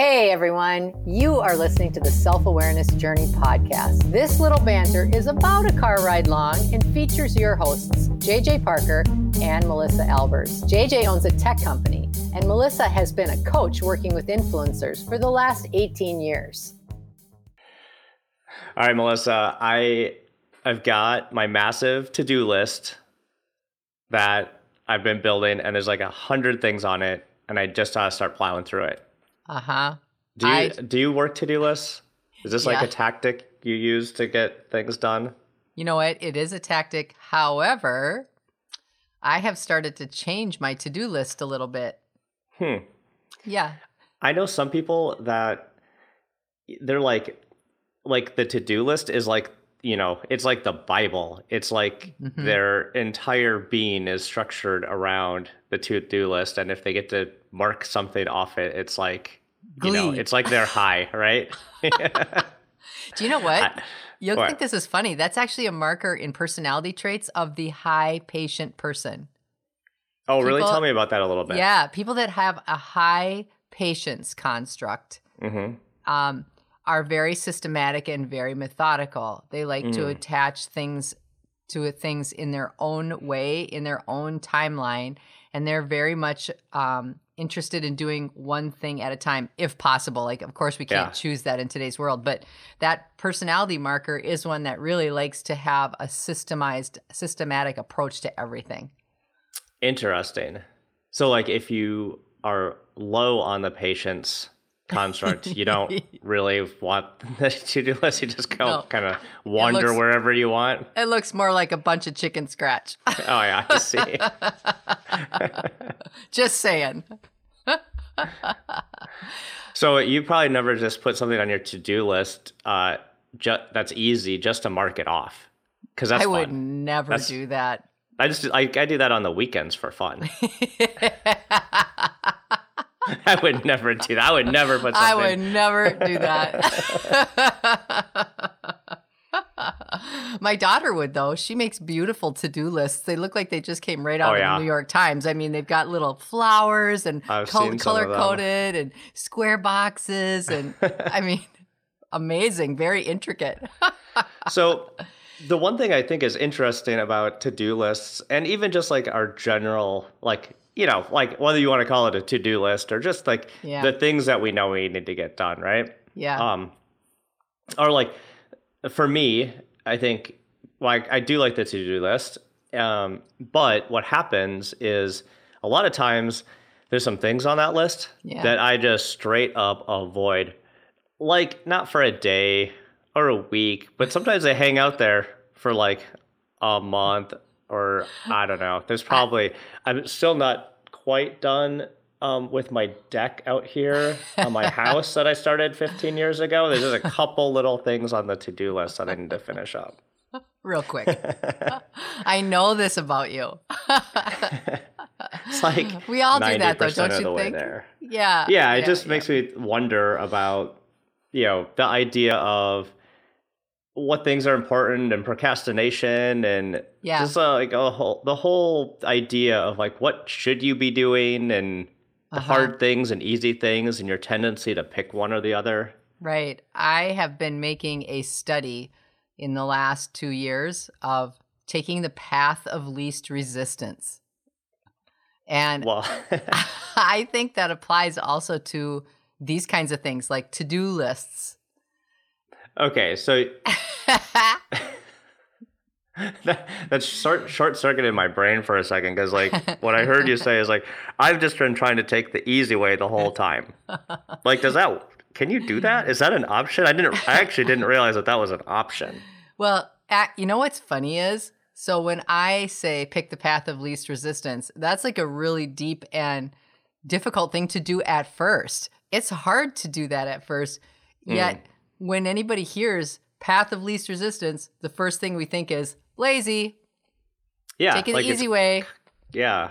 Hey everyone, you are listening to the Self Awareness Journey podcast. This little banter is about a car ride long and features your hosts, JJ Parker and Melissa Albers. JJ owns a tech company, and Melissa has been a coach working with influencers for the last 18 years. All right, Melissa, I I've got my massive to-do list that I've been building, and there's like a hundred things on it, and I just gotta start plowing through it. Uh huh. Do you do you work to do lists? Is this like a tactic you use to get things done? You know what? It is a tactic. However, I have started to change my to do list a little bit. Hmm. Yeah. I know some people that they're like like the to-do list is like, you know, it's like the Bible. It's like Mhm. their entire being is structured around the to-do list and if they get to mark something off it, it's like you know, it's like they're high, right? Do you know what? I- You'll what? think this is funny. That's actually a marker in personality traits of the high patient person. oh, really? Tell me about that a little bit. Yeah, people that have a high patience construct hmm um, are very systematic and very methodical. They like to Mm. attach things to things in their own way, in their own timeline, and they're very much um, interested in doing one thing at a time, if possible. Like, of course, we can't Yeah. choose that in today's world, but that personality marker is one that really likes to have a systemized, systematic approach to everything. Interesting. So, like, if you are low on the patience construct, you don't really want the to-do list. You just go No. kind of wander looks- wherever you want. It looks more like a bunch of chicken scratch. Oh yeah, I see. Just saying. So you probably never just put something on your to-do list uh, ju- that's easy just to mark it off because that's I would never That's- do that. I just I, I do that on the weekends for fun. I would never do that. I would never put something. I would never do that. My daughter would though. She makes beautiful to-do lists. They look like they just came right out Oh, of yeah. the New York Times. I mean, they've got little flowers and I've seen some of color coded and square boxes and I mean, amazing, very intricate. so the one thing I think is interesting about to-do lists and even just like our general like you know like whether you want to call it a to-do list or just like Yeah. the things that we know we need to get done, right? yeah. Um or like for me, I think like I do like the to-do list. Um but what happens is a lot of times there's some things on that list Yeah. that I just straight up avoid. Like not for a day or a week, but sometimes they hang out there for like a month or I don't know. There's probably I'm still not quite done um, with my deck out here on my house that I started 15 years ago. There's just a couple little things on the to-do list that I need to finish up. Real quick. I know this about you. It's like we all do that though, don't you think? there. Yeah. yeah, it just makes me wonder about you know the idea of what things are important and procrastination and Yeah. just uh, like a whole the whole idea of like what should you be doing and the Uh-huh. hard things and easy things and your tendency to pick one or the other. Right. I have been making a study in the last two years of taking the path of least resistance. And Well, I think that applies also to these kinds of things like to do lists. okay, so that, that's short short circuited my brain for a second because like what I heard you say is like I've just been trying to take the easy way the whole time. Like, does that? Can you do that? Is that an option? I didn't. I actually didn't realize that that was an option. well, ac- you know what's funny is so when I say pick the path of least resistance, that's like a really deep and difficult thing to do at first. It's hard to do that at first. Yet mm. when anybody hears path of least resistance, the first thing we think is lazy, Yeah, taking like the easy way. Yeah,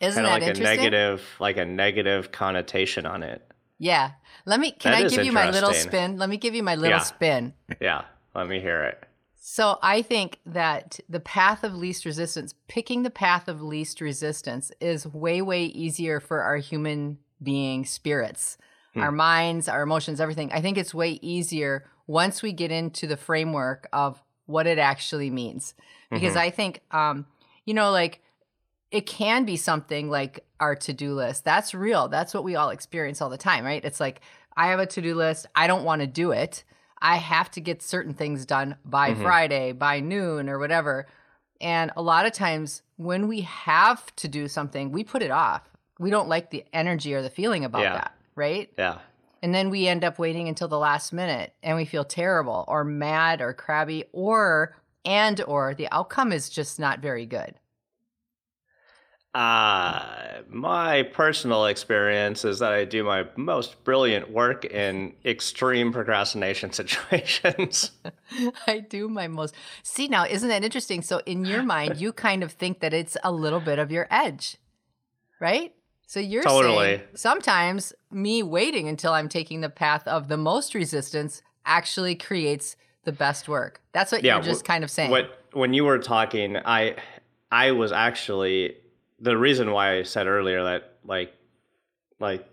Isn't that like a interesting? negative, like a negative connotation on it. Yeah. Let me can That I give you my little spin? Let me give you my little Yeah. spin. Yeah, let me hear it. So I think that the path of least resistance, picking the path of least resistance is way, way easier for our human being spirits. Hmm. our minds, our emotions, everything. I think it's way easier once we get into the framework of what it actually means. Because Mhm. I think, um, you know, like it can be something like our to do list. That's real. That's what we all experience all the time, right? It's like, I have a to do list. I don't want to do it. I have to get certain things done by Mhm. Friday, by noon, or whatever. And a lot of times when we have to do something, we put it off. We don't like the energy or the feeling about Yeah. that, right? Yeah. And then we end up waiting until the last minute and we feel terrible or mad or crabby or and or the outcome is just not very good. Uh, my personal experience is that I do my most brilliant work in extreme procrastination situations. I do my most. See now, isn't that interesting? So in your mind, you kind of think that it's a little bit of your edge, right? So you're Totally. saying sometimes me waiting until I'm taking the path of the most resistance actually creates the best work. That's what Yeah, you're just kind of saying. What when you were talking, I I was actually the reason why I said earlier that like like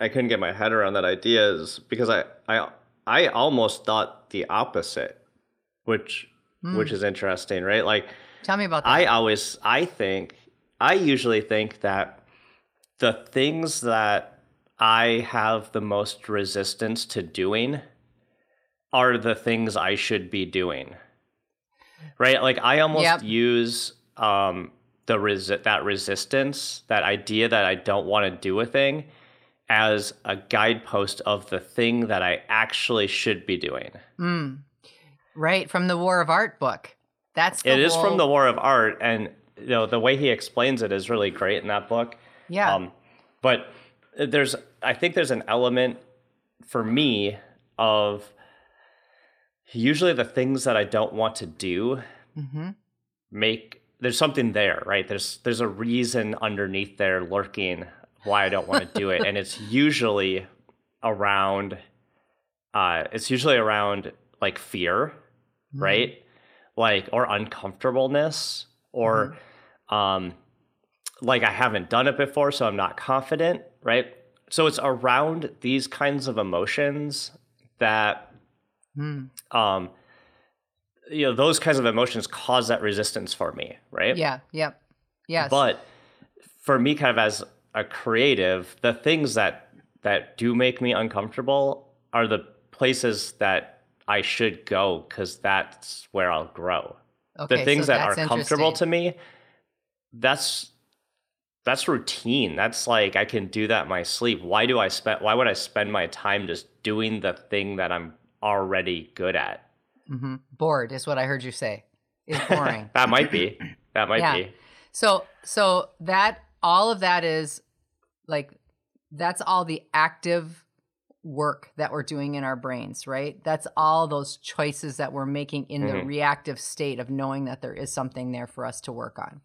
I couldn't get my head around that idea is because I I I almost thought the opposite, which Hmm. which is interesting, right? Like Tell me about that. I always I think I usually think that the things that I have the most resistance to doing are the things I should be doing. Right? Like I almost Yep. use um the resi- that resistance, that idea that I don't want to do a thing as a guidepost of the thing that I actually should be doing. Mm. Right from the War of Art book. That's It is from the War of Art, and you know the way he explains it is really great in that book. Yeah. Um, but there's, I think there's an element for me of usually the things that I don't want to do hmm make there's something there, right? There's there's a reason underneath there lurking why I don't want to do it, and it's usually around, uh, it's usually around like fear, Mm-hmm. right? Like or uncomfortableness or um like I haven't done it before so I'm not confident, right? So it's around these kinds of emotions that Mm. um you know those kinds of emotions cause that resistance for me, right? Yeah. Yep. Yes. But for me kind of as a creative, the things that that do make me uncomfortable are the places that I should go cuz that's where I'll grow okay, the things so that are comfortable to me that's that's routine that's like i can do that in my sleep why do i spend why would i spend my time just doing the thing that i'm already good at Mm-hmm. Bored is what I heard you say. Is boring. that might be that might Yeah. be so so that all of that is like that's all the active work that we're doing in our brains, right? That's all those choices that we're making in the Mhm. reactive state of knowing that there is something there for us to work on.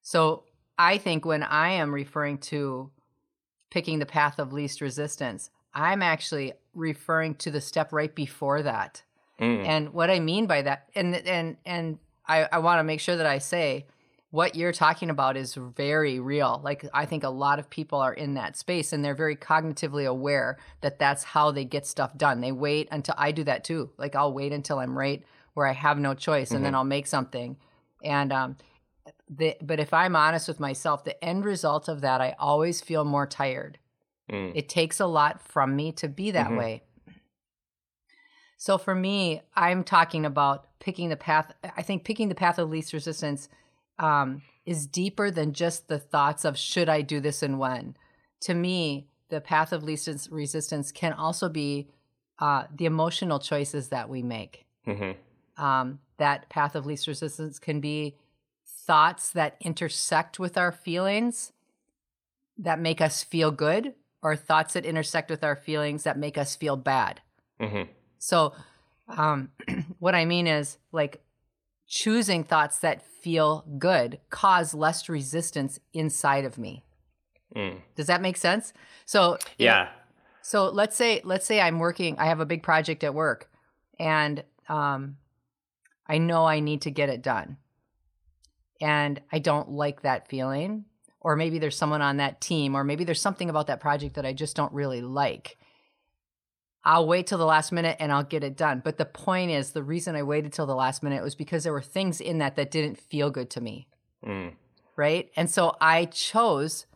So I think when I am referring to picking the path of least resistance, I'm actually referring to the step right before that. Mm. And what I mean by that, and and and I, I want to make sure that I say what you're talking about is very real. Like I think a lot of people are in that space and they're very cognitively aware that that's how they get stuff done. They wait until I do that too. Like I'll wait until I'm right where I have no choice and then I'll make something. And um the, but if I'm honest with myself, the end result of that, I always feel more tired. Mm. It takes a lot from me to be that Mhm. way. So for me, I'm talking about picking the path. I think picking the path of least resistance um, is deeper than just the thoughts of should I do this and when. To me, the path of least resistance can also be uh, the emotional choices that we make. Mhm. Um, that path of least resistance can be thoughts that intersect with our feelings that make us feel good, or thoughts that intersect with our feelings that make us feel bad. Mhm. So, um, what I mean is like choosing thoughts that feel good cause less resistance inside of me. Mm. Does that make sense? So, yeah so let's say let's say I'm working. I have a big project at work, and um, I know I need to get it done, and I don't like that feeling. Or maybe there's someone on that team, or maybe there's something about that project that I just don't really like. I'll wait till the last minute and I'll get it done. But the point is, the reason I waited till the last minute was because there were things in that that didn't feel good to me. Mm. Right. And so I chose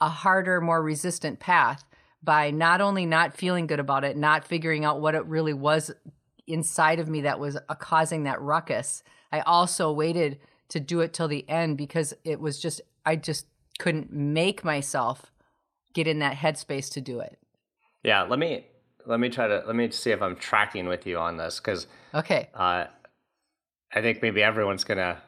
a harder, more resistant path by not only not feeling good about it, not figuring out what it really was inside of me that was uh, causing that ruckus. I also waited to do it till the end because it was just, I just couldn't make myself get in that headspace to do it. Yeah, let me let me try to let me see if I'm tracking with you on this because Okay. uh, I think maybe everyone's gonna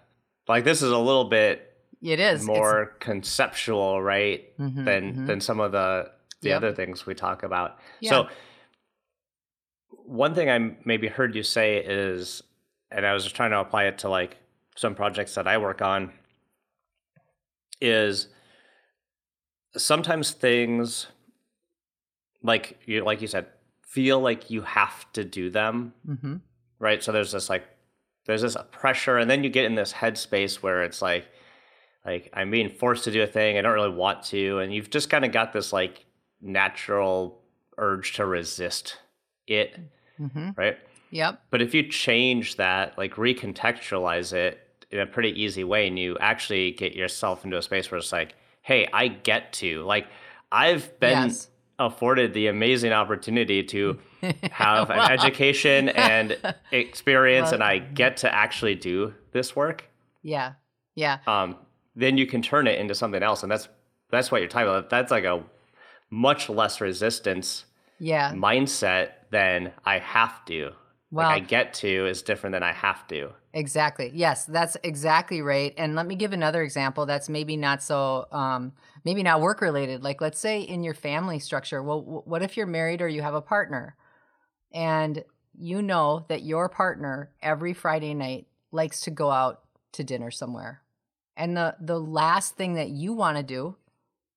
like this is a little bit It is. It's- more conceptual, right? Mhm, than mhm. than some of the the Yep. other things we talk about. Yeah. So one thing I maybe heard you say is, and I was just trying to apply it to like some projects that I work on, is sometimes things like you like you said feel like you have to do them Mhm. right? So there's this like there's this pressure, and then you get in this headspace where it's like like I'm being forced to do a thing I don't really want to, and you've just kind of got this like natural urge to resist it, Mhm. right? Yep. But if you change that, like recontextualize it in a pretty easy way, and you actually get yourself into a space where it's like, hey, I get to like I've been Yes. afforded the amazing opportunity to have an education and experience Well- and I get to actually do this work, Yeah. Yeah. um, then you can turn it into something else. And that's that's what you're talking about. That's like a much less resistance Yeah. mindset than I have to. Well- like I get to is different than I have to. Exactly. Yes, that's exactly right. And let me give another example that's maybe not so, um, maybe not work related. Like, let's say in your family structure, well, w- what if you're married or you have a partner and you know that your partner every Friday night likes to go out to dinner somewhere. And the, the last thing that you want to do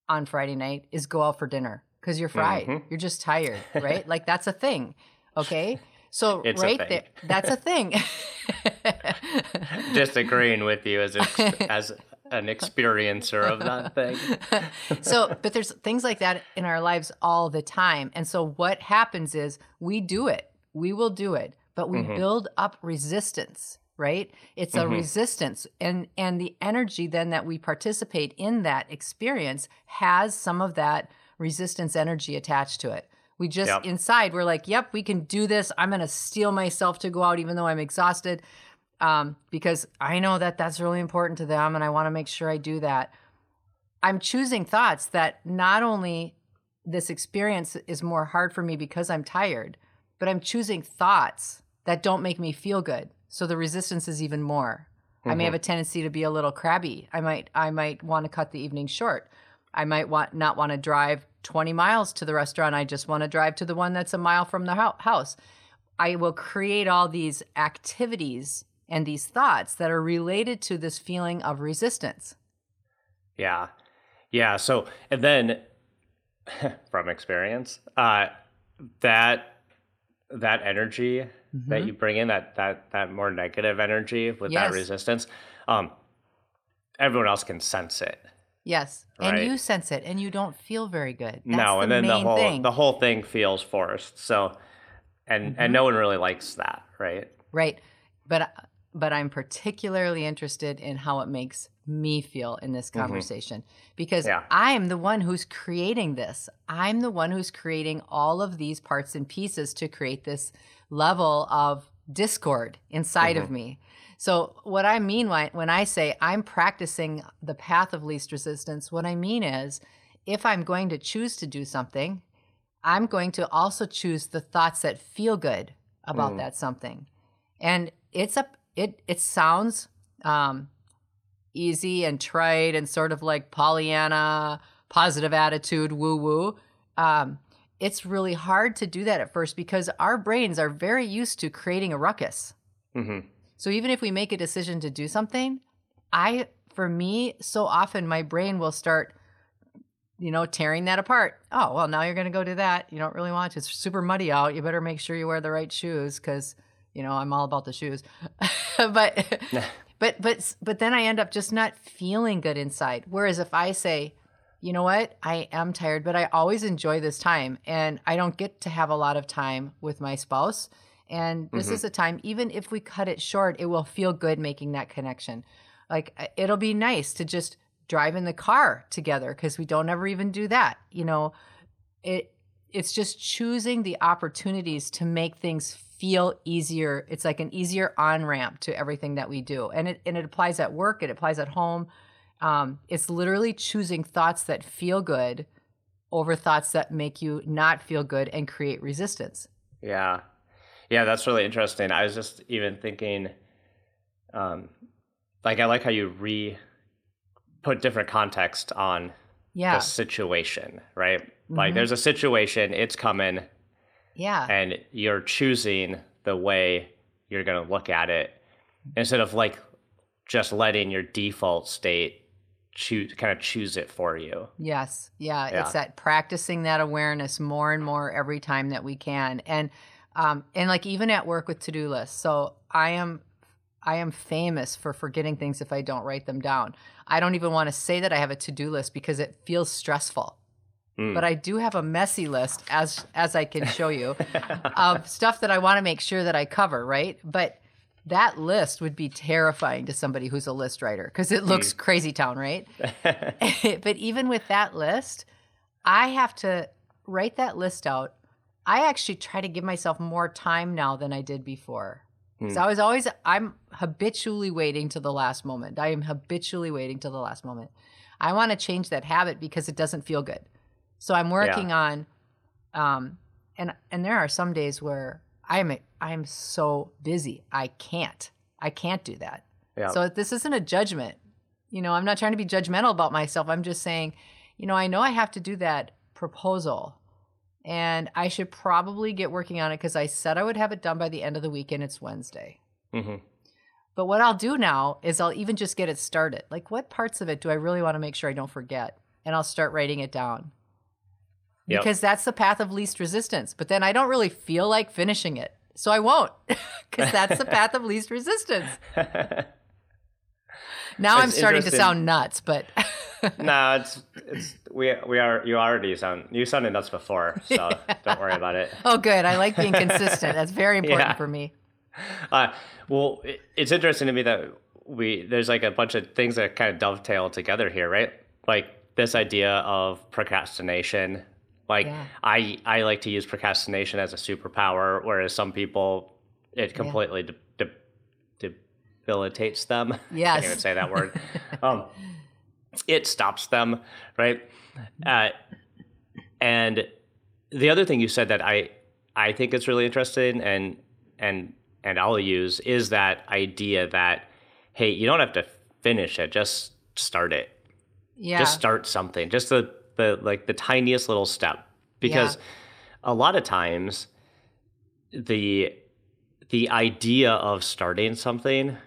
on Friday night is go out for dinner because you're fried. Mhm. You're just tired, right? like, that's a thing. Okay. So, It's right there, that's a thing. Disagreeing with you as ex- as an experiencer of that thing. so, but there's things like that in our lives all the time. And so what happens is we do it. We will do it, but we Mhm. build up resistance, right? It's a Mhm. resistance and and the energy then that we participate in that experience has some of that resistance energy attached to it. We just Yep. inside we're like, "Yep, we can do this. I'm going to steel myself to go out even though I'm exhausted." Um, because I know that that's really important to them and I want to make sure I do that. I'm choosing thoughts that not only this experience is more hard for me because I'm tired, but I'm choosing thoughts that don't make me feel good. So the resistance is even more. I may have a tendency to be a little crabby. I might I might want to cut the evening short. I might want not want to drive 20 miles to the restaurant. I just want to drive to the one that's a mile from the house. I will create all these activities and these thoughts that are related to this feeling of resistance. Yeah. Yeah. So, and then from experience, uh, that, that energy that Mhm. you bring in, that, that, that more negative energy with Yes. that resistance, um, everyone else can sense it. Yes, and you sense it, and you don't feel very good. That's no, the and then the whole, thing, the whole thing feels forced. So, and, Mm-hmm. and no one really likes that. Right. right? But but I'm particularly interested in how it makes me feel in this conversation because Mm-hmm. Yeah. I'm the one who's creating this. I'm the one who's creating all of these parts and pieces to create this level of discord inside Mm-hmm. of me. So, what I mean when, when I say I'm practicing the path of least resistance, what I mean is if I'm going to choose to do something, I'm going to also choose the thoughts that feel good about Mm. that something. And it's a it it sounds um easy and trite and sort of like Pollyanna, positive attitude, woo woo. Um, it's really hard to do that at first because our brains are very used to creating a ruckus. hmm So even if we make a decision to do something, I, for me, so often my brain will start, you know, tearing that apart. Oh, well, now you're going to go do that. You don't really want to. It's super muddy out. You better make sure you wear the right shoes because, you know, I'm all about the shoes. but, but, but, but then I end up just not feeling good inside. Whereas if I say, you know what? I am tired, but I always enjoy this time. And I don't get to have a lot of time with my spouse. And this Mhm. is a time, even if we cut it short, it will feel good making that connection. Like it'll be nice to just drive in the car together because we don't ever even do that. You know, it it's just choosing the opportunities to make things feel easier. It's like an easier on ramp to everything that we do, and it and it applies at work. It applies at home. Um, it's literally choosing thoughts that feel good over thoughts that make you not feel good and create resistance. Yeah. Yeah, that's really interesting. I was just even thinking um like I like how you re put different context on Yeah, the situation, right? Like Mhm. there's a situation, it's coming yeah, and you're choosing the way you're going to look at it instead of like just letting your default state choose kind of choose it for you. Yes. Yeah. Yeah. It's that practicing that awareness more and more every time that we can. And um and like even at work with to-do lists. So I am I am famous for forgetting things if I don't write them down. I don't even want to say that I have a to-do list because it feels stressful. Mm. But I do have a messy list as as I can show you of stuff that I want to make sure that I cover, right? But that list would be terrifying to somebody who's a list writer because it looks crazy town, right? but even with that list, I have to write that list out. I actually try to give myself more time now than I did before. Hmm. So I was always, I'm habitually waiting to the last moment. I am habitually waiting to the last moment. I want to change that habit because it doesn't feel good. So I'm working on, um, and and there are some days where I am I am so busy I can't I can't do that. yeah. So this isn't a judgment. You know, I'm not trying to be judgmental about myself. I'm just saying, you know, I know I have to do that proposal and I should probably get working on it because I said I would have it done by the end of the week and it's Wednesday. Mhm. But what I'll do now is I'll even just get it started. Like, what parts of it do I really want to make sure I don't forget? And I'll start writing it down. Yep. Because that's the path of least resistance. But then I don't really feel like finishing it. So I won't, because that's the path of least resistance. Now I'm starting to sound nuts, but no, it's it's we we are you already sound you sounded nuts before, so don't worry about it. oh, good. I like being consistent. That's very important Yeah. for me. Uh, well, it, it's interesting to me that we there's like a bunch of things that kind of dovetail together here, right? Like this idea of procrastination. Like Yeah. I I like to use procrastination as a superpower, whereas some people it completely de- de- debilitates them. I Yes. can't even say that word. um, it stops them, right? Uh, and the other thing you said that I I think is really interesting and and and I'll use is that idea that hey, you don't have to finish it, just start it. Yeah. Just start something. Just the the like the tiniest little step because a lot of times the the idea of starting something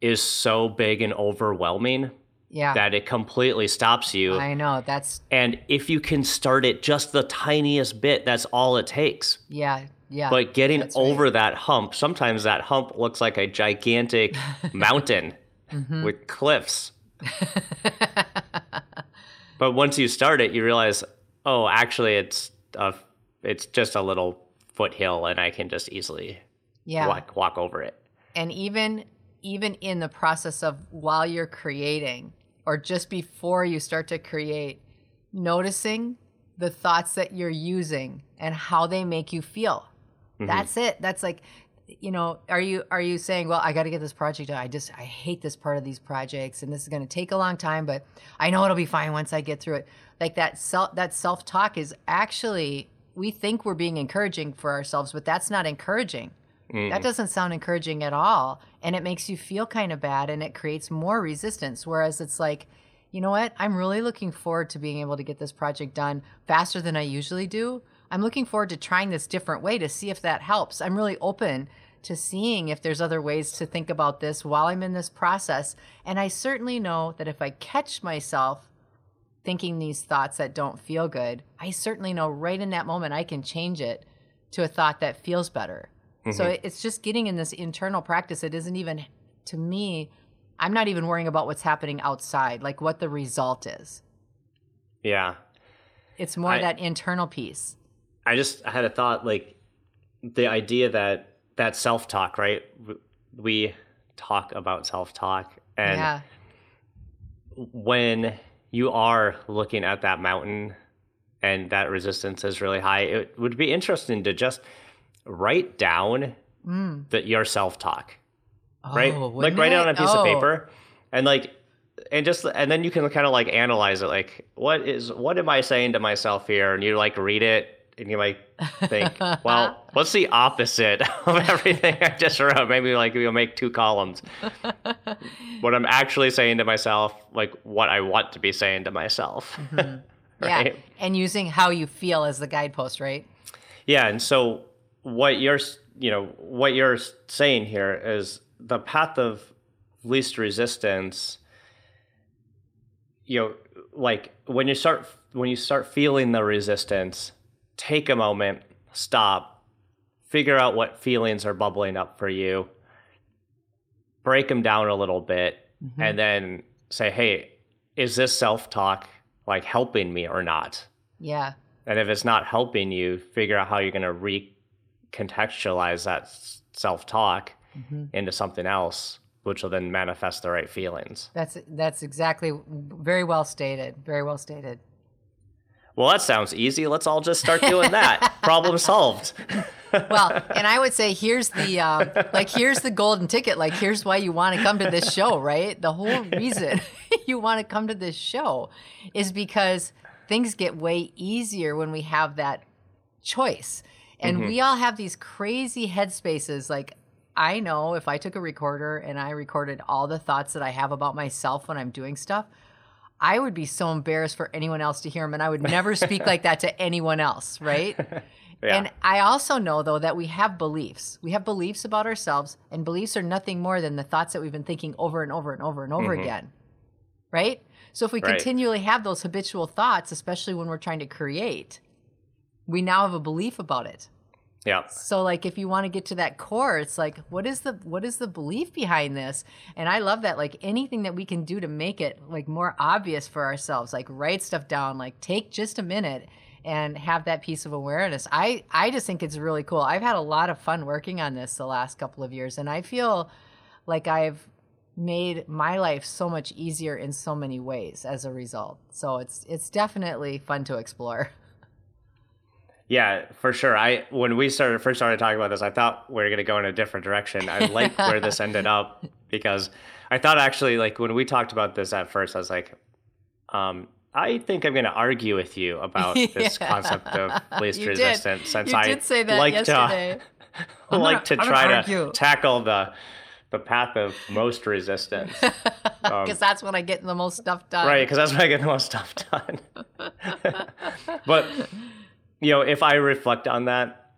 is so big and overwhelming yeah. that it completely stops you. I know. That's, And if you can start it just the tiniest bit, that's all it takes. yeah. Yeah. But getting that's right. over that hump, sometimes that hump looks like a gigantic mountain Mm-hmm. with cliffs. But once you start it, you realize, oh, actually, it's a, it's just a little foothill, and I can just easily yeah. walk walk over it. and even even in the process of while you're creating or just before you start to create noticing the thoughts that you're using and how they make you feel. Mm-hmm. That's it. That's like you know are you are you saying well i got to get this project done. I just i hate this part of these projects and this is going to take a long time but i know it'll be fine once i get through it. Like that self that self talk is actually we think we're being encouraging for ourselves but that's not encouraging that mm. doesn't sound encouraging at all. And it makes you feel kind of bad and it creates more resistance. Whereas it's like, you know what? I'm really looking forward to being able to get this project done faster than I usually do. I'm looking forward to trying this different way to see if that helps. I'm really open to seeing if there's other ways to think about this while I'm in this process. And I certainly know that if I catch myself thinking these thoughts that don't feel good, I certainly know right in that moment I can change it to a thought that feels better. So mm-hmm. it's just getting in this internal practice. It isn't even, to me, I'm not even worrying about what's happening outside, like what the result is. Yeah. It's more I- that internal piece. I just had a thought like the idea that that self talk, right? We talk about self talk, and yeah. when you are looking at that mountain and that resistance is really high, it would be interesting to just write down Mm. that your self talk, right? Oh, like write it on a piece Oh. of paper, and like. And just and then you can kind of like analyze it like what is what am I saying to myself here and you like read it and you might think well what's the opposite of everything I just wrote maybe like we'll make two columns what I'm actually saying to myself like what I want to be saying to myself Yeah. right? And using how you feel as the guidepost, right? Yeah, and so what you're you know what you're saying here is the path of least resistance. You know, like when you start when you start feeling the resistance, take a moment, stop, figure out what feelings are bubbling up for you, break them down a little bit, mm-hmm. and then say, "Hey, is this self-talk like helping me or not?" Yeah. And if it's not helping you, figure out how you're going to recontextualize that self talk into something else, which will then manifest the right feelings. That's that's exactly very well stated. Very well stated. Well, that sounds easy. Let's all just start doing that. Problem solved. Well, and I would say here's the um, like here's the golden ticket. Like here's why you want to come to this show, right? The whole reason you want to come to this show is because things get way easier when we have that choice. And mm-hmm. we all have these crazy headspaces. Like I know if I took a recorder and I recorded all the thoughts that I have about myself when I'm doing stuff, I would be so embarrassed for anyone else to hear them, and I would never speak like that to anyone else, right? Yeah. And I also know, though, that we have beliefs. We have beliefs about ourselves, and beliefs are nothing more than the thoughts that we've been thinking over and over and over and over mm-hmm. again, right? So if we Right. continually have those habitual thoughts, especially when we're trying to create, we now have a belief about it. yeah. So like if you want to get to that core, it's like what is the what is the belief behind this? And I love that like anything that we can do to make it like more obvious for ourselves, like write stuff down, like take just a minute and have that piece of awareness. I I just think it's really cool. I've had a lot of fun working on this the last couple of years and I feel like I've made my life so much easier in so many ways as a result. So it's it's definitely fun to explore. Yeah, for sure. I when we started first started talking about this, I thought we were gonna go in a different direction. I like where this ended up because I thought actually like when we talked about this at first, I was like, um, I think I'm gonna argue with you about this Yeah. concept of least You did. resistance since you I did say that like yesterday. to like to try to argue. tackle the the path of most resistance. Um, Because that's when I get the most stuff done. Right, because that's when I get the most stuff done. but you know, if I reflect on that,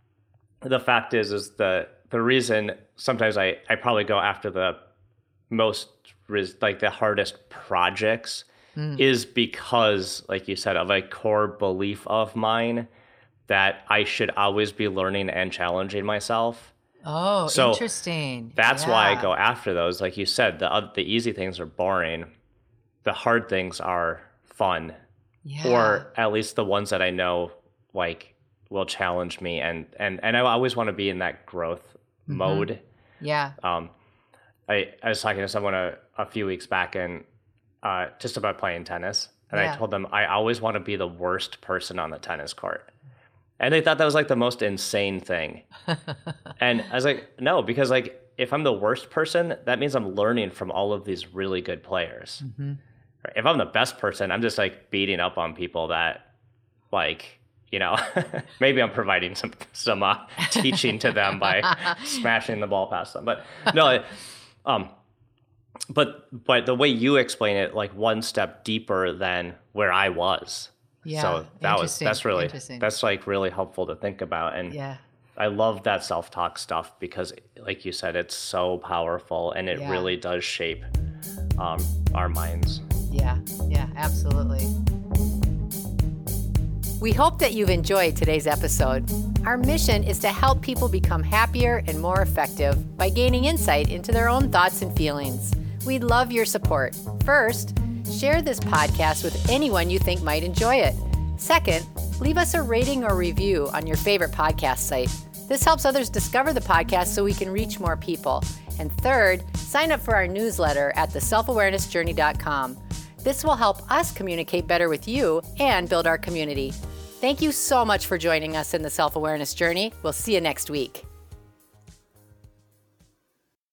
the fact is, is the the reason sometimes I I probably go after the most res, like the hardest projects hmm. is because, like you said, of a core belief of mine that I should always be learning and challenging myself. Oh, So, interesting. That's why I go after those. Like you said, the the easy things are boring. The hard things are fun, Yeah. or at least the ones that I know like will challenge me. And and and I always want to be in that growth Mm-hmm. mode. yeah. Um, I I was talking to someone a, a few weeks back and uh, just about playing tennis, and Yeah. I told them I always want to be the worst person on the tennis court. And they thought that was like the most insane thing. and I was like, no, because like if I'm the worst person, that means I'm learning from all of these really good players. Mm-hmm. If I'm the best person, I'm just like beating up on people that like you know maybe i'm providing some some uh, teaching to them by smashing the ball past them but no it- um but but the way you explain it like one step deeper than where i was Yeah. so that was that's really that's like really helpful to think about and yeah. i love that self-talk stuff because like you said it's so powerful and it Yeah. really does shape um, our minds Yeah. Yeah. Absolutely. We hope that you've enjoyed today's episode. Our mission is to help people become happier and more effective by gaining insight into their own thoughts and feelings. We'd love your support. First, Share this podcast with anyone you think might enjoy it. Second, leave us a rating or review on your favorite podcast site. This helps others discover the podcast so we can reach more people. And third, sign up for our newsletter at theselfawarenessjourney.com. This will help us communicate better with you and build our community. Thank you so much for joining us in the self awareness journey. We'll see you next week.